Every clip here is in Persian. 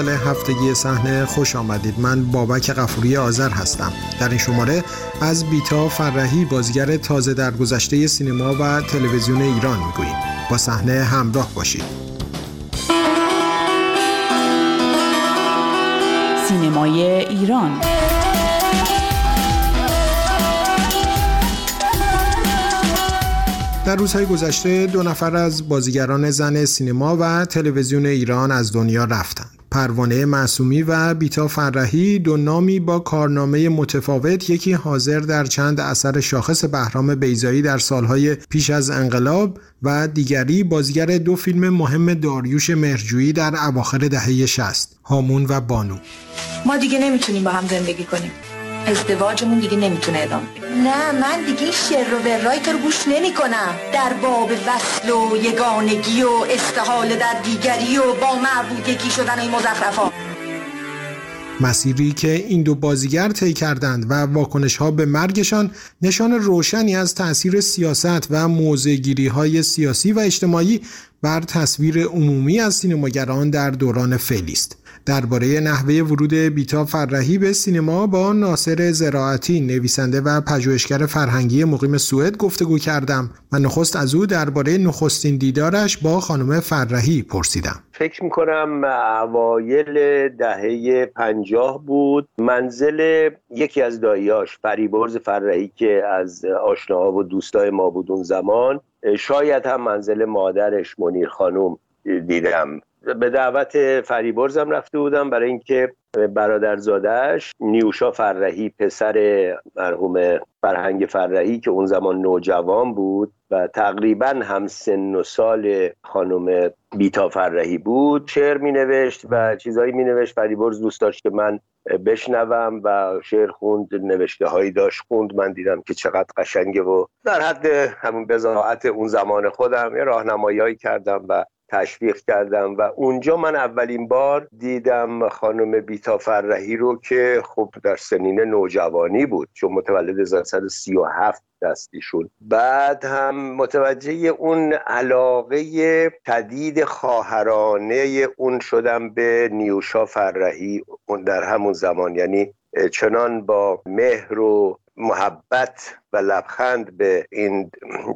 هفتگی صحنه خوش آمدید. من بابک قفوری آذر هستم. در این شماره از بیتا فرهی بازیگر تازه در گذشته سینما و تلویزیون ایران می‌گوییم. با صحنه همراه باشید. سینمای ایران. در روزهای گذشته دو نفر از بازیگران زن سینما و تلویزیون ایران از دنیا رفتند. پروانه معصومی و بیتا فرهی دو نامی با کارنامه متفاوت یکی حاضر در چند اثر شاخص بهرام بیزایی در سالهای پیش از انقلاب و دیگری بازیگر دو فیلم مهم داریوش مرجویی در اواخر دهه 60 هامون و بانو. ما دیگه نمی‌تونیم با هم زندگی کنیم. ازدواجمون دیگه نمی‌تونه ادامه نه من دیگه این شر و ورای تو رو گوش نمی کنم در باب وصل و یگانگی و استحال در دیگری و با معبود یکی شدن این مزخرفا. مسیری که این دو بازیگر طی کردند و واکنش ها به مرگشان نشان روشنی از تاثیر سیاست و موضعگیری های سیاسی و اجتماعی بر تصویر عمومی از سینماگران در دوران فعلی است. درباره نحوه ورود بیتا فرهی به سینما با ناصر زراعتی نویسنده و پژوهشگر فرهنگی مقیم سوئد گفتگو کردم و نخست از او درباره نخستین دیدارش با خانم فرهی پرسیدم فکر می‌کنم اوایل دهه پنجاه بود منزل یکی از داییاش فریبرز فرهی که از آشناها و دوستای ما بود اون زمان شاید هم منزل مادرش منیر خانم دیدم. به دعوت فریبرزم رفته بودم. برای اینکه برادرزادهش نیوشا فرهی پسر مرحوم فرهنگ فرهی که اون زمان نوجوان بود و تقریبا هم سن و سال خانم بیتا فرهی بود شعر می نوشت و چیزایی می نوشت فریبرز دوست داشت که من بشنوم و شعر خوند نوشته هایی داشت خوند. من دیدم که چقدر قشنگه و در حد همون بزاعت اون زمان خودم یه راهنمایی کردم و تشویق کردم و اونجا من اولین بار دیدم خانم بیتا فرهی رو که خب در سنین نوجوانی بود چون متولد 1937 دستیشون. بعد هم متوجه اون علاقه تدید خواهرانه اون شدم به نیوشا فرهی در همون زمان. یعنی چنان با مهر و محبت و لبخند به این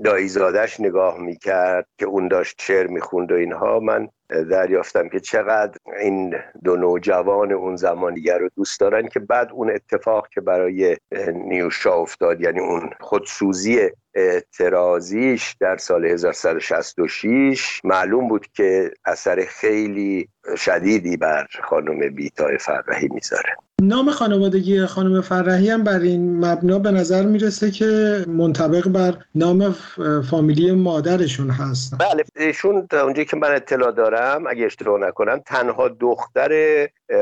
دایزادش نگاه می‌کرد که اون داشت شعر می‌خوند و اینها. من دریافتم که چقدر این دو نوجوان اون زمانیگر رو دوست دارن که بعد اون اتفاق که برای نیوشا افتاد یعنی اون خودسوزی اعتراضیش در سال 1166 معلوم بود که اثر خیلی شدیدی بر خانم بیتای فرهی می‌ذاره. نام خانوادگی خانم فرهی هم بر این مبنا به نظر می‌رسه که منطبق بر نام فامیلی مادرشون هست بله ایشون اونجایی که من اطلاع دارم اگه اشتباه نکنم تنها دختر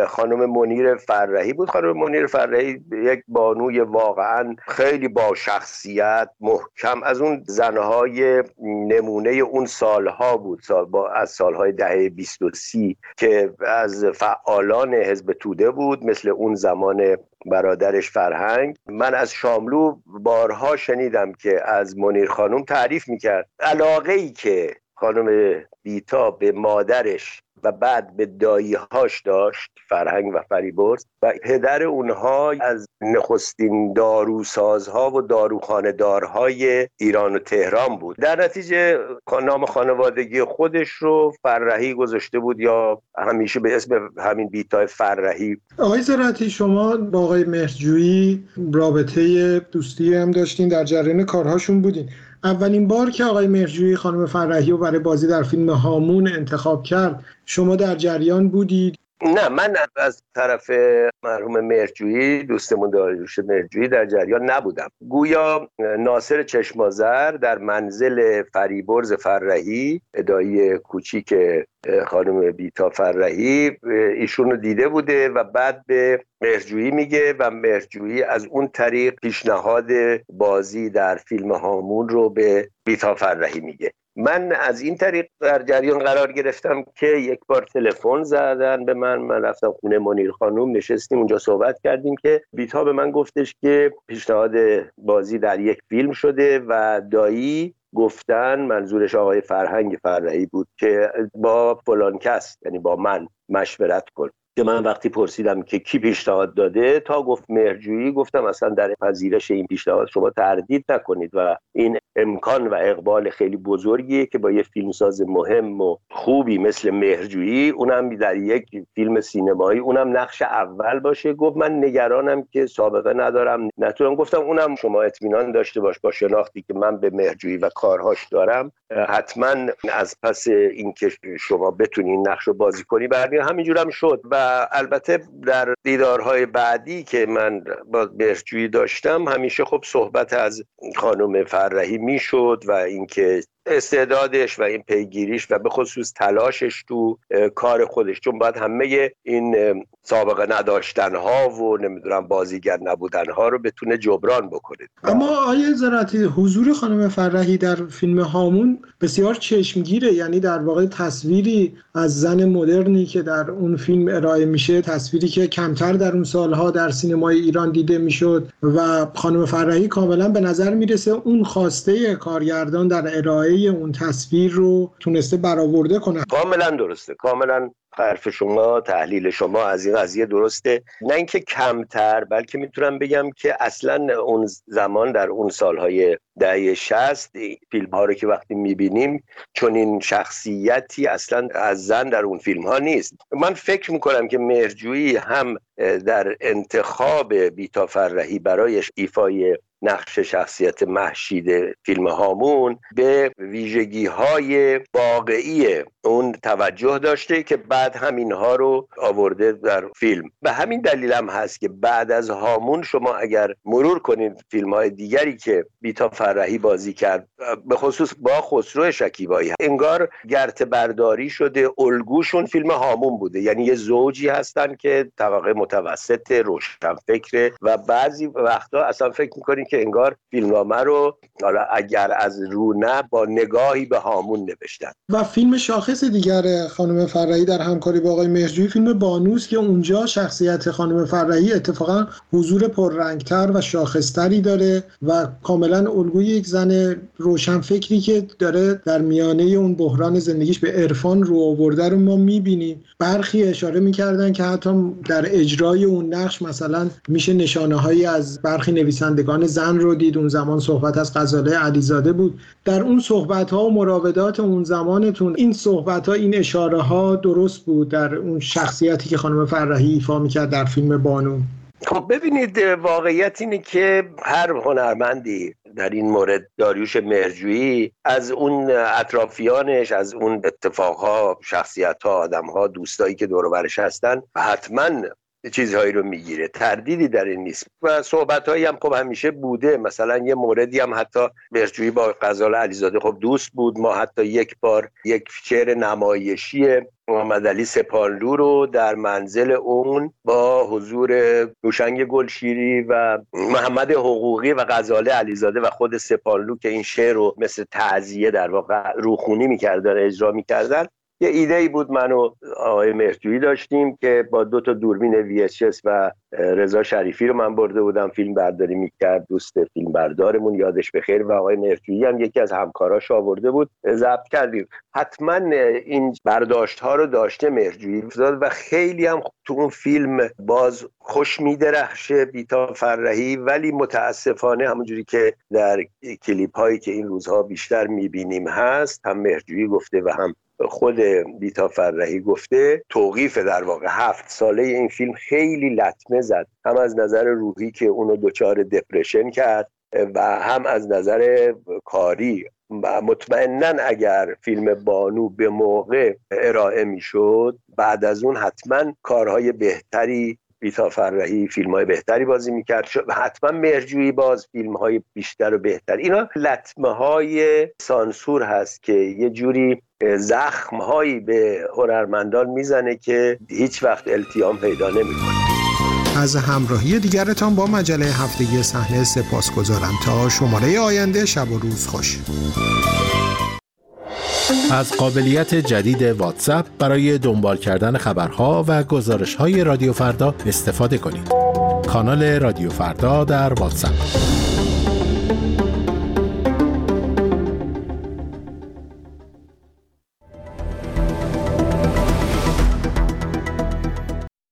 خانم منیر فرهی بود. خانم منیر فرهی یک بانوی واقعا خیلی با شخصیت محکم. از اون زنهای نمونه اون سالها بود. سال با از سالهای دهه 20 و سی که از فعالان حزب توده بود مثل اون زمان برادرش فرهنگ. من از شاملو بارها شنیدم که از منیر خانم تعریف می‌کرد. علاقه ای که خانم بیتا به مادرش و بعد به داییهاش داشت فرهنگ و فریبرز و پدر اونها از نخستین داروسازها و داروخانه دارهای ایران و تهران بود. در نتیجه نام خانوادگی خودش رو فرهی گذاشته بود یا همیشه به اسم همین بیتای فرهی. آقای زراعتی شما با آقای مهرجویی رابطه دوستی هم داشتین در جریان کارهاشون بودین. اولین بار که آقای مهرجویی خانم فرهی رو برای بازی در فیلم هامون انتخاب کرد شما در جریان بودید؟ نه من از طرف مرحوم مرجویی دوستمون داریوش مرجویی در جریان نبودم. گویا ناصر چشمازر در منزل فریبرز فرهی ادایی کوچیک خانم بیتا فرهی ایشون رو دیده بوده و بعد به مرجویی میگه و مرجویی از اون طریق پیشنهاد بازی در فیلم هامون رو به بیتا فرهی میگه. من از این طریق در جریان قرار گرفتم که یک بار تلفن زدن به من. من رفتم خونه منیر خانوم نشستیم اونجا صحبت کردیم که بیتا به من گفتش که پیشنهاد بازی در یک فیلم شده و دایی گفتن منظورش آقای فرهنگ فرهی بود که با فلان کس یعنی با من مشورت کن. که من وقتی پرسیدم که کی پیشنهاد داده تا گفت مهرجویی گفتم اصلا در پذیرش این پیشنهاد شما تردید نکنید و این امکان و اقبال خیلی بزرگیه که با یه فیلمساز مهم و خوبی مثل مهرجویی اونم در یک فیلم سینمایی اونم نقش اول باشه. گفت من نگرانم که سابقه ندارم. نتونم. گفتم اونم شما اطمینان داشته باش با شناختی که من به مهرجویی و کارهاش دارم. حتما از پس اینکه شما بتونین نقش رو بازی کنی بعد همینجور هم شد و البته در دیدارهای بعدی که من با مهرجویی داشتم همیشه خب صحبت از خانم فرهی می‌شد و اینکه استعدادش و این پیگیریش و به خصوص تلاشش تو کار خودش. چون باید همه این سابقه نداشتن ها و نمی‌دونم بازیگر نبودن ها رو بتونه جبران بکنه. اما آیا زراتی حضور خانم فرحی در فیلم هامون بسیار چشمگیره. یعنی در واقع تصویری از زن مدرنی که در اون فیلم ارائه میشه تصویری که کمتر در اون سالها در سینمای ایران دیده می‌شد و خانم فرحی کاملا به نظر می‌رسه اون خواسته کارگردان در ارائه اون تصویر رو تونسته برآورده کنه. کاملا درسته. کاملا حرف شما تحلیل شما از این قضیه درسته. نه اینکه کمتر بلکه می‌تونم بگم که اصلا اون زمان در اون سالهای دهه شست فیلم ها رو که وقتی می‌بینیم چون این شخصیتی اصلا از زن در اون فیلم ها نیست. من فکر می‌کنم که مهرجویی هم در انتخاب بیتا فرهی برایش ایفای نقش شخصیت محشید فیلم هامون به ویژگی های واقعی اون توجه داشته که بعد همینها رو آورده در فیلم. به همین دلیل هم هست که بعد از هامون شما اگر مرور کنید فیلم های دیگری که بیتا فرهی بازی کرد. به خصوص با خسرو شکیبایی. انگار گرت برداری شده الگوشون فیلم هامون بوده. یعنی یه زوجی هستن که طبقه متوسط روشن فکره و بعضی وقتا اصلا فکر می‌کنید که انگار فیلمنامه رو حالا اگر از رو نه با نگاهی به هامون نوشتن. و فیلم شاخص دیگر خانم فرهی در همکاری با آقای مهرجویی فیلم بانوس که اونجا شخصیت خانم فرهی اتفاقا حضور پررنگتر و شاخصتری داره و کاملا الگوی یک زن روشن فکری که داره در میانه اون بحران زندگیش به عرفان رو آورده رو ما می‌بینیم. برخی اشاره می‌کردن که حتی در اجرای اون نقش مثلا میشه نشانه هایی از برخی نویسندگان زن رو دید. اون زمان صحبت از غزاله علیزاده بود. در اون صحبت ها و مراودات اون زمانتون این صحبت ها این اشاره ها درست بود در اون شخصیتی که خانم فرحی ایفا می‌کرد در فیلم بانو؟ خب ببینید واقعیت اینه که هر هنرمندی در این مورد داریوش مهرجویی از اون اطرافیانش از اون اتفاقها شخصیت ها آدم ها دوستایی که دور برش هستن حتما چیزهایی رو می‌گیره تردیدی در این نیست. و صحبت هایی هم خب همیشه بوده. مثلا یه موردی هم حتی مرجویی با غزال علیزاده خب دوست بود. ما حتی یک بار یک شعر نمایشی محمد علی سپانلو رو در منزل اون با حضور روشنگ گلشیری و محمد حقوقی و غزاله علیزاده و خود سپانلو که این شعر رو مثل تعذیه در واقع روخونی می‌کردن اجرا می‌کردن. یه ایده ای بود من و آقای مهرجویی داشتیم که با دو تا دوربین VHS و رضا شریفی رو من برده بودم فیلم برداری می‌کرد دوست فیلم بردارمون یادش بخیر. و آقای مهرجویی هم یکی از همکاراش آورده بود. ضبط کردیم. حتما این برداشت ها رو داشته مهرجویی و خیلی هم تو اون فیلم باز خوش میدرخشه بیتا فرهی ولی متاسفانه همونجوری که در کلیپ هایی که این روزها بیشتر می‌بینیم هست هم مهرجویی گفته و هم خود بیتا فرهی گفته توقیف در واقع هفت ساله این فیلم خیلی لطمه زد. هم از نظر روحی که اونو دچار دپرشن کرد و هم از نظر کاری. و مطمئنا اگر فیلم بانو به موقع ارائه می‌شد بعد از اون حتما کارهای بهتری بیتا فرهی فیلم های بهتری بازی می‌کرد. حتما مرجویی باز فیلم های بیشتر و بهتر. اینا لطمه های سانسور هست که یه جوری زخم هایی به هنرمندان می‌زنه که هیچ وقت التیام پیدا نمی‌کنه. از همراهی دیگرتان با مجله هفتگی صحنه سپاس گذارم تا شماره آینده شب و روز خوش. از قابلیت جدید واتساپ برای دنبال کردن خبرها و گزارش های رادیو فردا استفاده کنید. کانال رادیو فردا در واتساپ.